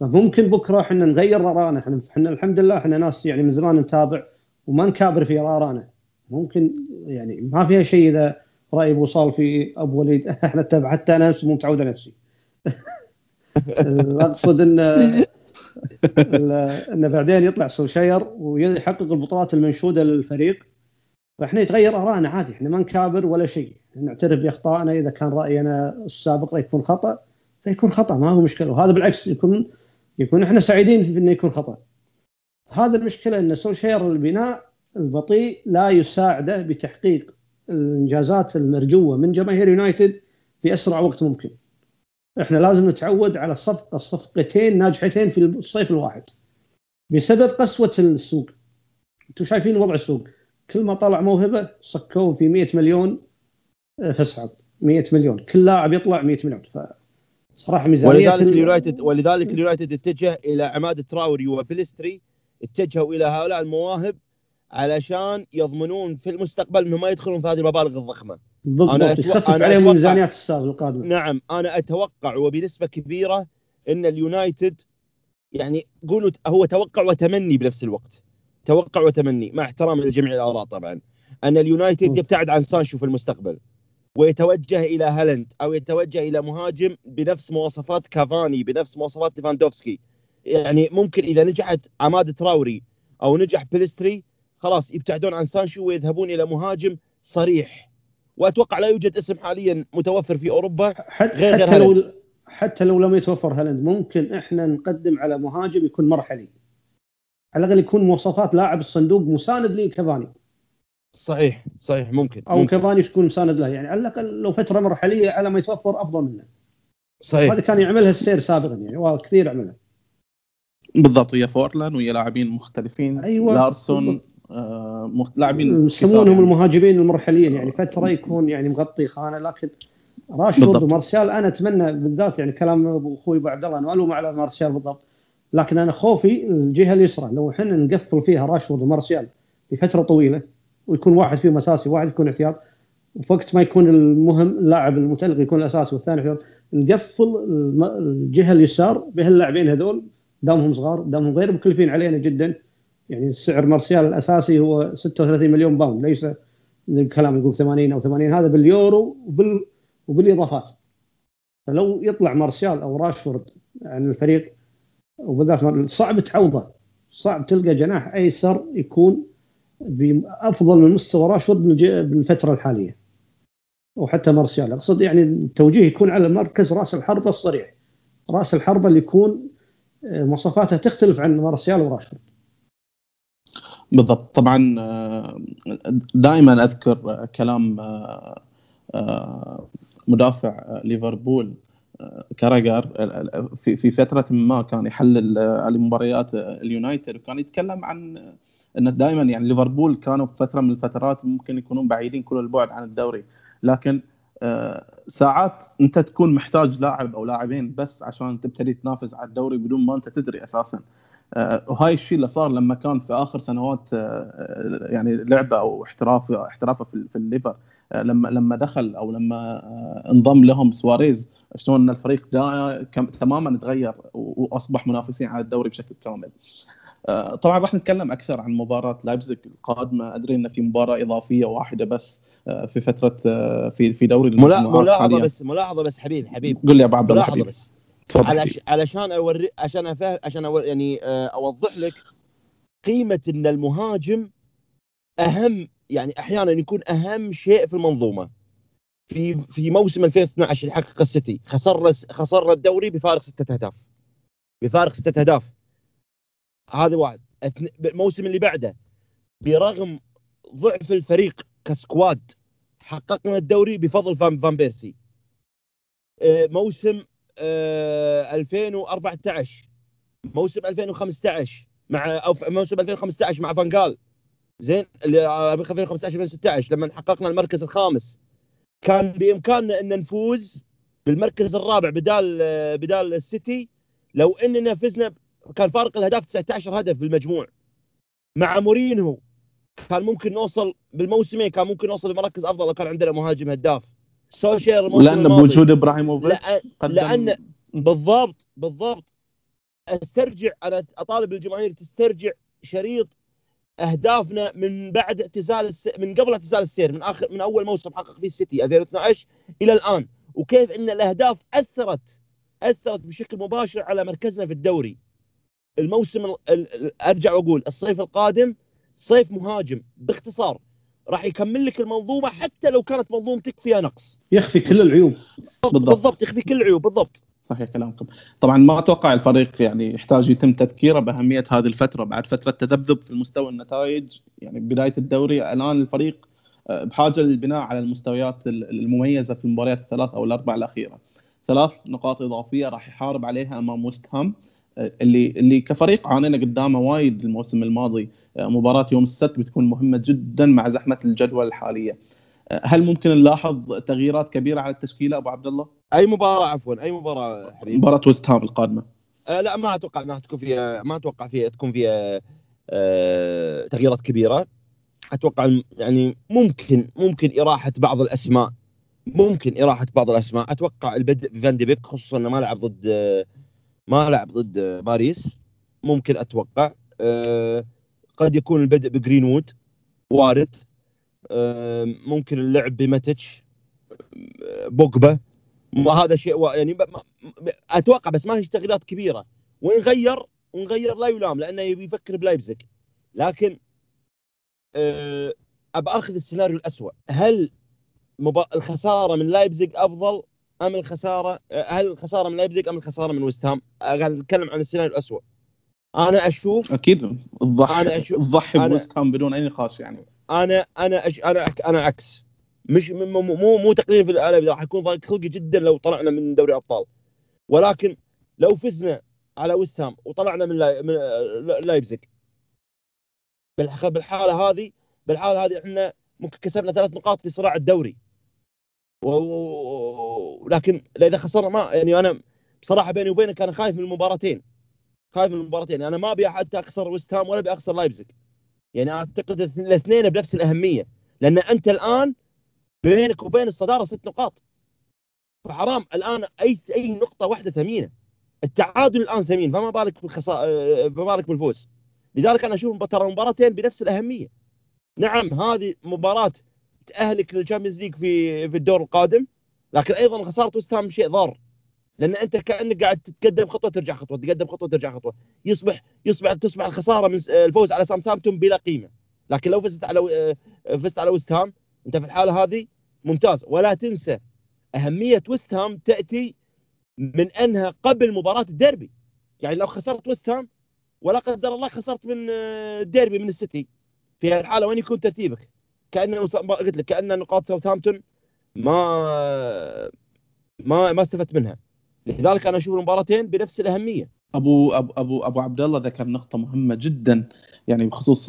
ممكن بكرة إحنا نغير آرائنا إحنا إحنا الحمد لله إحنا ناس يعني من زمان نتابع وما نكابر في آرائنا. ممكن يعني ما فيها شيء إذا رأي ابو صال في أبو وليد. *laughs* نتابع حتى أنا نفسي مو متعود على نفسي. *laughs* أقصد ان إن بعدين يطلع سوشير ويحقق البطولات المنشودة للفريق. فإحنا يتغير آرائنا عادي. إحنا ما نكابر ولا شيء. نعترف بأخطائنا. إذا كان رأينا السابق يكون خطأ فيكون خطأ. ما هو مشكلة. وهذا بالعكس يكون يكون إحنا سعيدين في إنه يكون خطأ. هذا المشكلة إن سوشير البناء البطيء لا يساعده بتحقيق الانجازات المرجوة من جماهير يونايتد في اسرع وقت ممكن. إحنا لازم نتعود على صفقه صفقتين ناجحتين في الصيف الواحد. بسبب قسوة السوق. أنتم شايفين وضع السوق كل ما طلع موهبة صكوه في 100 مليون آه، فأسعار 100 مليون كل لاعب يطلع 100 مليون فصراحه ميزانية ولذلك اليونايتد ولذلك اليونايتد اتجه إلى عماد تراوري وبلستري اتجهوا إلى هؤلاء المواهب علشان يضمنون في المستقبل إنهم ما يدخلون في هذه المبالغ الضخمة. بالضبط. يخفف عليهم الميزانيات السابقه القادمة. نعم أنا أتوقع وبنسبة كبيرة إن اليونايتد يعني قولوا هو توقع وتمني بنفس الوقت. توقع وتمني مع احترام لجميع الآراء طبعا. أن اليونايتد يبتعد عن سانشو في المستقبل ويتوجه إلى هالاند أو يتوجه إلى مهاجم بنفس مواصفات كافاني بنفس مواصفات ليفاندوفسكي. يعني ممكن إذا نجحت عماد تراوري أو نجح بلستري خلاص يبتعدون عن سانشو ويذهبون إلى مهاجم صريح. وأتوقع لا يوجد اسم حاليا متوفر في أوروبا غير حتى غير لو حتى لو لم يتوفر هالاند ممكن إحنا نقدم على مهاجم يكون مرحلي. على الأقل يكون مواصفات لاعب الصندوق مساند لكافاني صحيح صحيح ممكن أو. كافاني يكون مساند له. يعني على الأقل لو فترة مرحلية على ما يتوفر أفضل منه. صحيح. هذا كان يعملها السير سابقا يعني وكثير عملها بالضبط ويا فورلان ويا لاعبين مختلفين. أيوه لارسون آه لاعبين يسمونهم يعني. المهاجمين المرحليين يعني. فترة يكون يعني مغطي خانة لكن راشفورد ومارسيال أنا أتمنى بالذات يعني كلام أبو أخوي أبو عبد الله أنا ألوم على مارسيال بالضبط لكن أنا خوفي الجهة اليسرى. لو إحنا نقفل فيها راشفورد ومارسيال لفترة طويلة ويكون واحد فيهم أساسي وواحد يكون احتياط وقت ما يكون المهم اللاعب المتألق يكون الأساسي والثاني احتياط نقفل الجهة اليسار بهاللاعبين هذول. دامهم صغار دامهم غير مكلفين علينا جدا. يعني سعر مارسيال الأساسي هو 36 مليون باوند ليس الكلام يقول 80 أو 80 هذا باليورو وبال وبالإضافات. فلو يطلع مارسيال أو راشفورد عن الفريق وبالذات صعب تعوضه. صعب تلقى جناح ايسر يكون بأفضل من مستوى راشفورد بالفترة الحالية. وحتى مارسيال. أقصد يعني التوجيه يكون على مركز رأس الحربة الصريح. رأس الحربة اللي يكون آه، مواصفاته تختلف عن مارسيال وراشفورد. بالضبط. طبعا آه، دائما أذكر كلام آه، مدافع ليفربول كاراجر في في فترة ما كان يحلل المباريات اليونايتد وكان يتكلم عن إنه دائما يعني ليفربول كانوا في فترة من الفترات ممكن يكونون بعيدين كل البعد عن الدوري. لكن آه، ساعات أنت تكون محتاج لاعب أو لاعبين بس عشان تبتدي تنافس على الدوري بدون ما أنت تدري أساسا. آه، وهاي الشيء اللي صار لما كان في آخر سنوات آه، يعني لعبه أو احترافه احترافه في الليفر لما لما دخل أو لما انضم لهم سواريز شلون إن الفريق تماما تغير وأصبح منافسين على الدوري بشكل كامل. طبعا راح نتكلم أكثر عن مباراة لايبزيج القادمة. أدري إن في مباراة إضافية واحدة بس آه، في فترة آه، في في دوري ملاحظة بس ملاحظة بس حبيب حبيب. قول لي يا أبو عبد الله ملاحظة بس. علش علشان اوري عشان أفهم عشان أور يعني آه، أوضح لك قيمة إن المهاجم أهم يعني أحيانا يكون أهم شيء في المنظومة. في في موسم 2012 اللي حقق السيتي خسر خسر الدوري بفارق ستة أهداف. بفارق ستة أهداف. هذا واحد. الموسم اللي بعده برغم ضعف الفريق ك squad حققنا الدوري بفضل فان, فان بيرسي. آه، موسم 2014 آه، موسم 2015 مع أو موسم 2015 مع فانجال زين 2015 2016 لما حققنا المركز الخامس. كان بإمكاننا إن نفوز بالمركز الرابع بدال آه، بدال السيتي. لو إننا فزنا كان فارق الاهداف 19 هدف بالمجموع. مع مورينهو كان ممكن نوصل بالموسمين كان ممكن نوصل لمراكز أفضل لو كان عندنا مهاجم هداف. especially لأن بوجود إبراهيموفيتش لأن, لأن بالضبط بالضبط. أسترجع أنا أطالب الجماهير تسترجع شريط أهدافنا من بعد اعتزال الس... من قبل اعتزال السير من آخر من أول موسم حقق فيه السيتي 2012 إلى الآن. وكيف إن الأهداف أثرت أثرت بشكل مباشر على مركزنا في الدوري. الموسم أرجع وأقول الصيف القادم صيف مهاجم باختصار. راح يكمل لك المنظومة حتى لو كانت منظومتك فيها نقص. يخفي كل العيوب. بالضبط, بالضبط. يخفي كل العيوب بالضبط. صحيح كلامكم. طبعا ما أتوقع الفريق يعني يحتاج يتم تذكيره بأهمية هذه الفترة. بعد فترة تذبذب في المستوى النتائج يعني بداية الدوري الآن الفريق آه، بحاجة للبناء على المستويات المميزة في المباريات الثلاث أو الأربع الأخيرة. ثلاث نقاط إضافية راح يحارب عليها أمام وست هام. اللي اللي كفريق عانينا قدامه وايد الموسم الماضي مباراة يوم السبت بتكون مهمة جدا مع زحمة الجدول الحالية. هل ممكن نلاحظ تغييرات كبيرة على التشكيلة أبو عبد الله؟ أي مباراة عفوا أي مباراة حبيبي. مباراة ويست هام القادمة. آه لا ما أتوقع انها تكون فيها ما أتوقع فيها تكون فيها آه تغييرات كبيرة. أتوقع يعني ممكن ممكن إراحة بعض الأسماء ممكن إراحة بعض الأسماء. أتوقع البدء بفان دي بيك خصوصا إنه ما لعب ضد ما لعب ضد باريس. ممكن أتوقع. أه قد يكون البدء بجرينوود. وارد. أه ممكن اللعب بماتيتش بوجبا. هذا شيء يعني أتوقع بس ما هي تغييرات كبيرة. وإن غير وان غير لا يلام لأنه يبي يفكر بلايبزيج. لكن أه أبى أخذ السيناريو الاسوء هل مبا... الخسارة من لايبزيج أفضل؟ أم الخسارة هل الخسارة من لايبزيج أم الخسارة من ويست هام؟ قاعد أتكلم عن السيناريو الاسوء أنا أشوف أكيد تضحي أنا أشوف تضحي بويست هام بدون أي نقاش يعني. أنا أنا أش... أنا أنا عكس. مش مو مو, مو تقليل في الاداء راح يكون ضايق. خلقي جدا لو طلعنا من دوري ابطال ولكن لو فزنا على ويست هام وطلعنا من, لاي... من لايبزيج بالحالة هذه بالحالة هذه إحنا ممكن كسبنا ثلاث نقاط في صراع الدوري. ولكن إذا خسرنا ما يعني أنا بصراحة بيني وبينك أنا خايف من المباراتين. خايف من المباراتين. أنا ما أبي حتى أخسر ويست هام ولا أبي أخسر لايبزيج. يعني أعتقد الاثنين بنفس الأهمية. لأن أنت الآن بينك وبين الصدارة ست نقاط. فحرام الآن أي أي نقطة واحدة ثمينة. التعادل الآن ثمين. فما بالك بالخساره فما بالك بالفوز. لذلك أنا أشوف ترى المباراتين بنفس الأهمية. نعم هذه مباراة تاهلك لل Champions League في في الدور القادم لكن أيضا خسارة وست هام شيء ضار. لأن أنت كأنك قاعد تتقدم خطوة ترجع خطوة تقدم خطوة ترجع خطوة. يصبح يصبح تصبح الخسارة من الفوز على ساوثهامبتون بلا قيمة. لكن لو فزت على فزت على وست هام أنت في الحالة هذه ممتاز. ولا تنسى أهمية وست هام تأتي من أنها قبل مباراة الديربي. يعني لو خسرت وست هام ولا قدر الله خسرت من الديربي من السيتي. في الحالة وين يكون ترتيبك؟ كأنه قلت لك كأن نقاط ساوثهامبتون ما ما ما استفدت منها. لذلك أنا أشوف المباراتين بنفس الأهمية. أبو أبو أبو, عبد الله ذكر نقطة مهمة جدا يعني بخصوص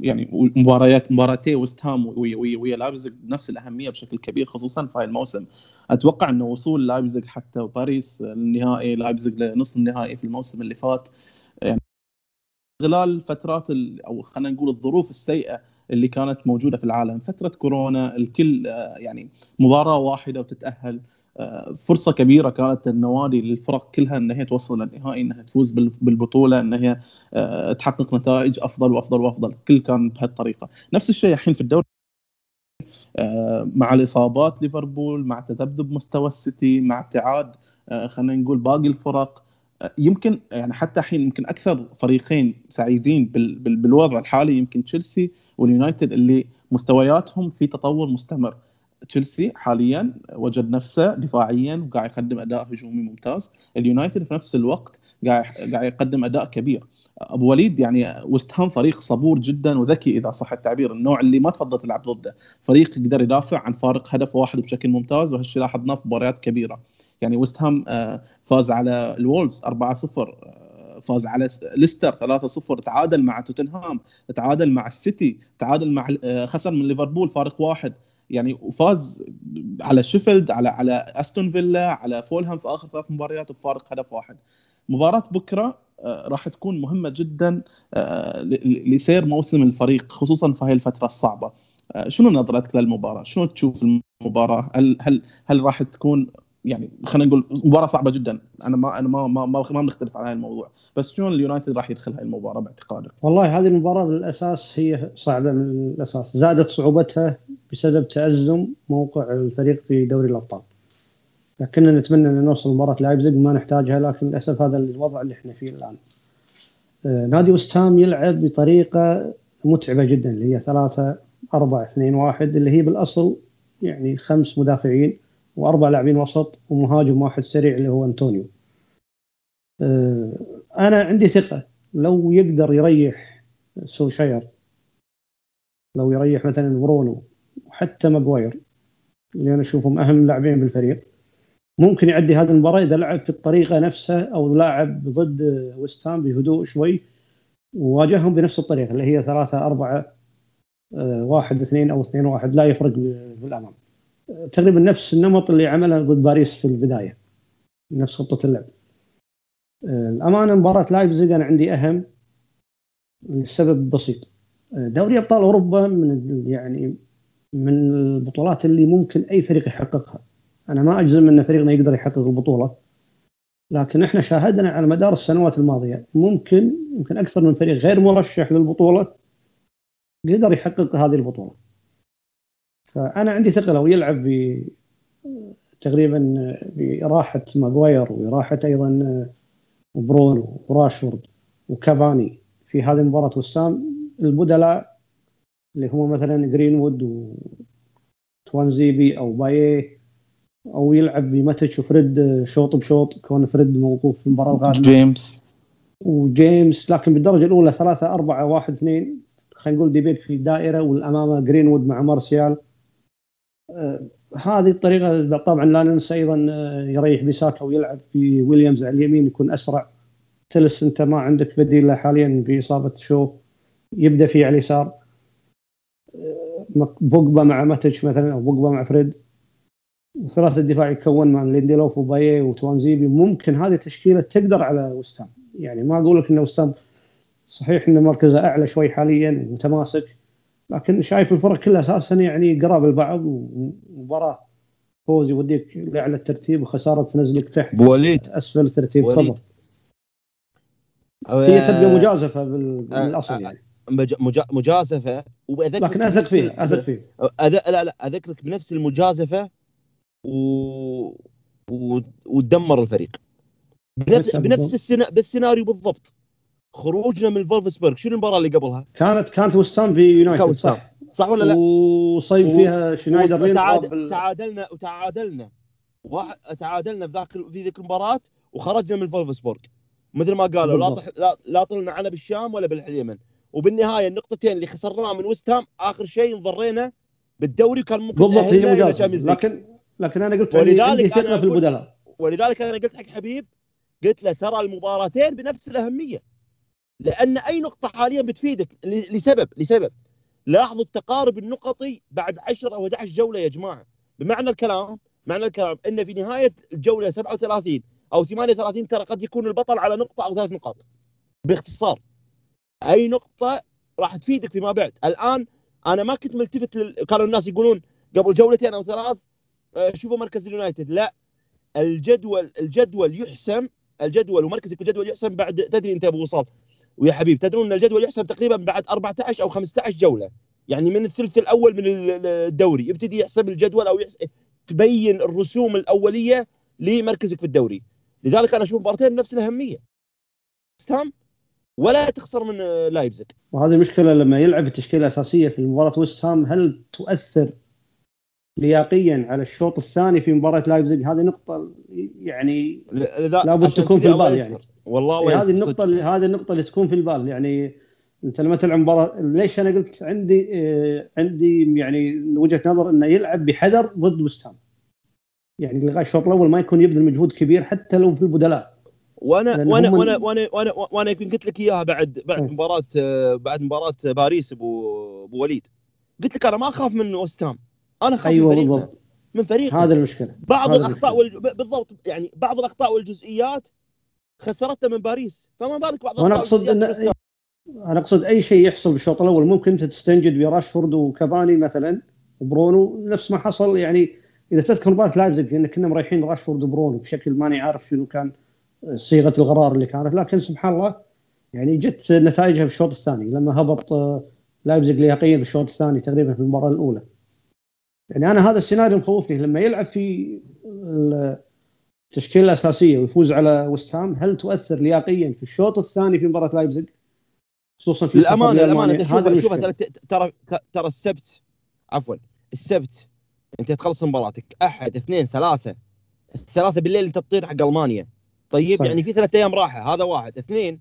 يعني مباريات مباراتي ويست هام ويا لايبزيج بنفس الأهمية بشكل كبير خصوصا في هاي الموسم. أتوقع إنه وصول لايبزيج حتى باريس للنهائي لايبزيج لنصف النهائي في الموسم اللي فات يعني خلال الفترات أو خلينا نقول الظروف السيئة اللي كانت موجودة في العالم. فترة كورونا الكل يعني مباراة واحدة وتتأهل. فرصة كبيرة كانت النوادي للفرق كلها إن هي توصل للنهائي إنها تفوز بالبطولة إن هي تحقق نتائج أفضل وأفضل وأفضل. الكل كان بهالطريقة. نفس الشيء الحين في الدوري مع الإصابات ليفربول مع تذبذب مستوى السيتي مع ابتعاد خلينا نقول باقي الفرق. يمكن يعني حتى الحين يمكن أكثر فريقين سعيدين بالوضع الحالي يمكن تشيلسي واليونايتد اللي مستوياتهم في تطور مستمر. تشيلسي حاليا وجد نفسه دفاعيا وقاعد يقدم أداء هجومي ممتاز. اليونايتد في نفس الوقت قاعد قاعد يقدم أداء كبير. أبو وليد يعني ويست هام فريق صبور جدا وذكي إذا صح التعبير النوع اللي ما تفضل تلعب ضده. فريق يقدر يدافع عن فارق هدف واحد بشكل ممتاز وهالشيء لاحظناه في مباريات كبيرة. يعني ويست هام فاز على الوولفز 4-0 فاز على ليستر 3-0 تعادل مع توتنهام تعادل مع السيتي تعادل مع خسر من ليفربول فارق واحد. يعني وفاز على شيفيلد على على أستون فيلا على فولهام في آخر ثلاث مباريات بفارق هدف واحد. مباراة بكرة راح تكون مهمة جدا لسير موسم الفريق خصوصا في هذه الفترة الصعبة. شنو نظرتك للمباراة؟ شنو تشوف المباراة؟ هل هل هل راح تكون يعني خلينا نقول مباراة صعبة جدا. أنا ما أنا ما ما ما, ما بنختلف على هذا الموضوع. بس شلون اليونايتد راح يدخل هاي المباراة باعتقادك؟ والله هذه المباراة بالأساس هي صعبة من الأساس. زادت صعوبتها بسبب تأزم موقع الفريق في دوري الأبطال. لكننا نتمنى أن نوصل مباراة لايبزيج ما نحتاجها لكن للأسف هذا الوضع اللي إحنا فيه الآن. آه نادي وستهام يلعب بطريقة متعبة جدا اللي هي 3 4 2 1 اللي هي بالأصل يعني خمس مدافعين. وأربع لاعبين وسط ومهاجم واحد سريع اللي هو أنطونيو. آه أنا عندي ثقة لو يقدر يريح سوشاير لو يريح مثلا برونو وحتى ماجواير اللي أنا أشوفهم أهم لاعبين بالفريق ممكن يعدي هذه المباراة إذا لعب في الطريقة نفسها أو لاعب ضد ويست هام بهدوء شوي وواجههم بنفس الطريقة اللي هي ثلاثة أربعة آه، واحد اثنين أو اثنين واحد لا يفرق بالأمام. تقريبا نفس النمط اللي عمله ضد باريس في البداية نفس خطة اللعب. الأمانة مباراة لايبزيج أنا عندي أهم لسبب بسيط. دوري أبطال أوروبا من يعني من البطولات اللي ممكن أي فريق يحققها. أنا ما أجزم أن فريقنا يقدر يحقق البطولة لكن إحنا شاهدنا على مدار السنوات الماضية ممكن يمكن أكثر من فريق غير مرشح للبطولة قدر يحقق هذه البطولة. فأنا عندي ثقة لو يلعب ب تقريبا براحة ماغواير وراحة أيضا برونو وراشفورد وكافاني في هذه المباراة وسام البدلاء اللي هم مثلا جرينوود وتوانزيبي أو بايه أو يلعب بماتش وفريد شوط بشوط كون فريد موقوف في المباراة القادمة. جيمس. وجيمس لكن بالدرجة الأولى ثلاثة أربعة واحد اثنين خلينا نقول ديبيت في دائرة والامامه جرينوود مع مارسيال. آه هذه الطريقة طبعا لا ننسى أيضا آه يريح بيساكا ويلعب في ويليامز على اليمين يكون أسرع. تيليس أنت ما عندك بديل حاليا بإصابة شو يبدأ فيه على اليسار. آه بوجبا مع ماتيتش مثلا أو بوجبا مع فريد. وثلاثة الدفاع يكون من ليندلوف وبايي وتوانزيبي. ممكن هذه تشكيله تقدر على وست هام يعني ما أقول لك انه وست هام صحيح انه مركزه أعلى شوي حاليا متماسك لكن شايف الفرق كلها أساسا يعني قراب البعض ومباراة. فوز يوديك لأعلى الترتيب وخسارة تنزلك تحت. أبو وليد. أسفل الترتيب تفضل. هي تبقى مجازفة بالأصل يعني. مجازفة. لكن أثق فيه أثق فيه لا لا أذكرك بنفس المجازفة و... و... وتدمر الفريق. بنفس بنفس السنا... بالسيناريو بالضبط. خروجنا من فولفسبرغ. شنو المباراة اللي قبلها؟ كانت كانت وسام في يونايتد صح. صح ولا لا؟ وصيب فيها شنايدر وتعادل... تعادلنا وتعادلنا. واحد تعادلنا في ذاك في ذيك المباراة وخرجنا من فولفسبورغ مثل ما قالوا لا طح... لا لا طلنا على بالشام ولا باليمن. وبالنهاية النقطتين اللي خسرناها من وستهام آخر شيء انضرينا بالدوري كان ممكن بالضبط هي لكن لكن أنا قلت ولذلك ثقه في البدلاء. ولذلك أنا قلت حق حبيب قلت له ترى المباراتين بنفس الأهمية. لأن أي نقطة حاليا بتفيدك لسبب لسبب. لاحظوا التقارب النقطي بعد 10 أو 11 جولة يا جماعة. بمعنى الكلام معنى الكلام إن في نهاية الجوله 37 أو 38 ترى قد يكون البطل على نقطة أو ثلاث نقاط. باختصار. أي نقطة راح تفيدك فيما بعد. الآن أنا ما كنت ملتفت لل... كانوا الناس يقولون قبل جولتين أو ثلاث شوفوا مركز اليونايتد. لا. الجدول الجدول يحسم الجدول ومركزك الجدول يحسم بعد تدري أنت أبو وصال. ويا حبيب تدرون إن الجدول يحسم تقريبا بعد 14 أو 15 جولة. يعني من الثلث الأول من الدوري يبتدي يحسب الجدول أو يحسب تبين الرسوم الأولية لمركزك في الدوري. لذلك أنا أشوف مباراتين نفس الأهمية. ستام ولا تخسر من لايبزيج وهذه المشكلة لما يلعب التشكيلة الأساسية في مباراة ويست هام هل تؤثر لياقيا على الشوط الثاني في مباراة لايبزيج هذه نقطة يعني لابد تكون في البال يعني. والله يعني هذه النقطة اللي هذه النقطة اللي تكون في البال. يعني أنت لما تلعب مباراة ليش أنا قلت عندي آه عندي يعني وجهة نظر إنه يلعب بحذر ضد وستام يعني لغاية الشوط الأول ما يكون يبذل مجهود كبير حتى لو في البدلاء. وأنا وأنا وأنا وأنا وأنا وأنا يمكن قلت لك إياها بعد بعد آه. مباراة بعد مباراة باريس ابو أبو وليد. قلت لك أنا ما أخاف من وستام أنا خايف أيوة من فريقنا. بالضبط. من فريقنا. هذا المشكلة. بعض هذا الأخطاء وال... بالضبط. يعني بعض الأخطاء والجزئيات خسرتنا من باريس. فما بالك بعض وأنا أقصد ان أنا أقصد أي شيء يحصل بالشوط الأول ممكن أنت تستنجد براشفورد وكافاني مثلا وبرونو نفس ما حصل يعني. إذا تذكر مباراة لايبزيج إن كنا مريحين راشفورد وبرونو بشكل ماني عارف شنو كان صيغة القرار اللي كانت. لكن سبحان الله يعني جت نتائجها في الشوط الثاني لما هبط لايبزيج لياقيا في الشوط الثاني تقريبا في المباراة الأولى. يعني أنا هذا السيناريو مخوفني. لما يلعب في التشكيله الاساسيه ويفوز على وست هام هل تؤثر لياقيا في الشوط الثاني في مباراة لايبزيج خصوصا في الأمانة الأمانة هذا شوف ترى ترى السبت عفوا السبت أنت تخلص مباراتك. أحد اثنين ثلاثة. الثلاثة بالليل أنت تطير حق ألمانيا. طيب صحيح. يعني في ثلاث أيام راحة هذا واحد. اثنين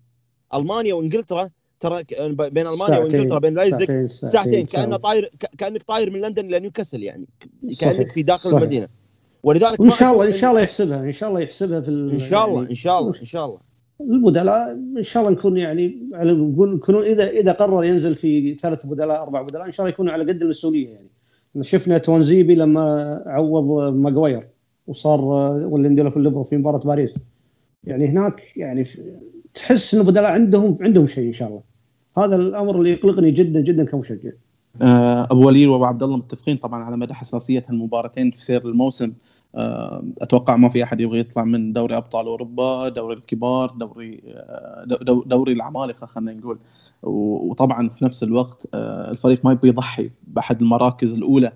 ألمانيا وإنجلترا ترى بين ألمانيا وإنجلترا بين لايبزيج ساعتين, ساعتين, ساعتين كأنه طاير كأنك طاير من لندن إلى نيوكاسل يعني. كأنك في داخل صحيح. المدينة. ولذلك وإن شاء الله إن شاء الله يحسبها إن شاء الله يحسبها في إن شاء الله إن شاء الله إن شاء الله. البدلاء إن شاء الله نكون يعني على نقول يكونون اذا إذا قرر ينزل في ثلاث بدلاء أربع بدلاء إن شاء الله يكونوا على قد المسؤولية يعني. شفنا تونزيبي لما عوض ماجواير وصار واللي في الليفر في مباراة باريس. يعني هناك يعني تحس إن البدلاء عندهم عندهم شيء إن شاء الله. هذا الأمر اللي يقلقني جدا جدا كمشجع. آه، أبو وليد وأبو عبد الله متفقين طبعا على مدى حساسيه المباراتين في سير الموسم. أتوقع ما في أحد يبغى يطلع من دوري أبطال أوروبا دوري الكبار دوري آه، دوري العمالقة خلينا نقول. وطبعا في نفس الوقت الفريق ما يبغى يضحي بأحد المراكز الأولى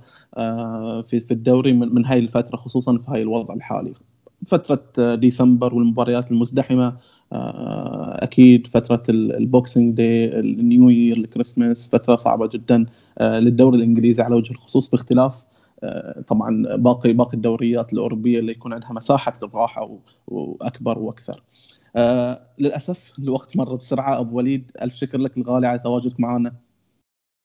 في في الدوري من هاي الفترة خصوصا في هاي الوضع الحالي. فترة ديسمبر والمباريات المزدحمة آه، أكيد فترة ال Boxing Day ال New Year ال Christmas فترة صعبة جدا آه، للدوري الإنجليزي على وجه الخصوص باختلاف. آه، طبعا باقي باقي الدوريات الأوروبية اللي يكون عندها مساحة للراحة وأكبر وأكثر. للأسف الوقت مر بسرعة. أبو وليد ألف شكر لك. الغالي على تواجدك معنا.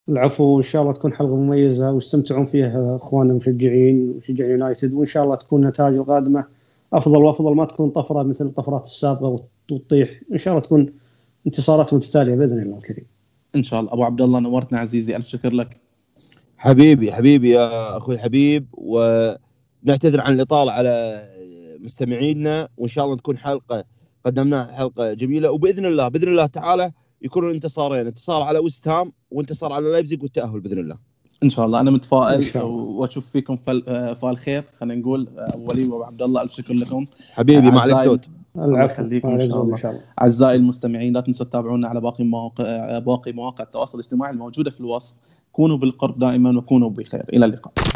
العفو. إن شاء الله تكون حلقة مميزة واستمتعون فيها أخواننا المشجعين مشجعين يونايتد. وإن شاء الله تكون النتائج القادمة أفضل وأفضل ما تكون طفرة مثل الطفرات السابقة وتطيح. إن شاء الله تكون انتصارات متتالية بإذن الله الكريم. إن شاء الله. أبو عبد الله نورتنا عزيزي ألف شكر لك. حبيبي حبيبي يا أخوي حبيب ونعتذر عن الإطالة على مستمعينا وإن شاء الله تكون حلقة قدمناها حلقة جميلة وبإذن الله بإذن الله تعالى يكونوا انتصارين انتصار على وست هام وانتصار على لايبزيج والتأهل بإذن الله. إن شاء الله. أنا متفائل وأشوف فيكم فال خير خلينا نقول. ولي وأبو عبد الله ألف شكر لكم. حبيبي ما عليك صوت. العفو. يخليكم إن شاء الله. أعزائي المستمعين لا تنسوا تتابعونا على باقي مواقع باقي مواقع التواصل الاجتماعي الموجودة في الوصف. كونوا بالقرب دائما وكونوا بخير. إلى اللقاء.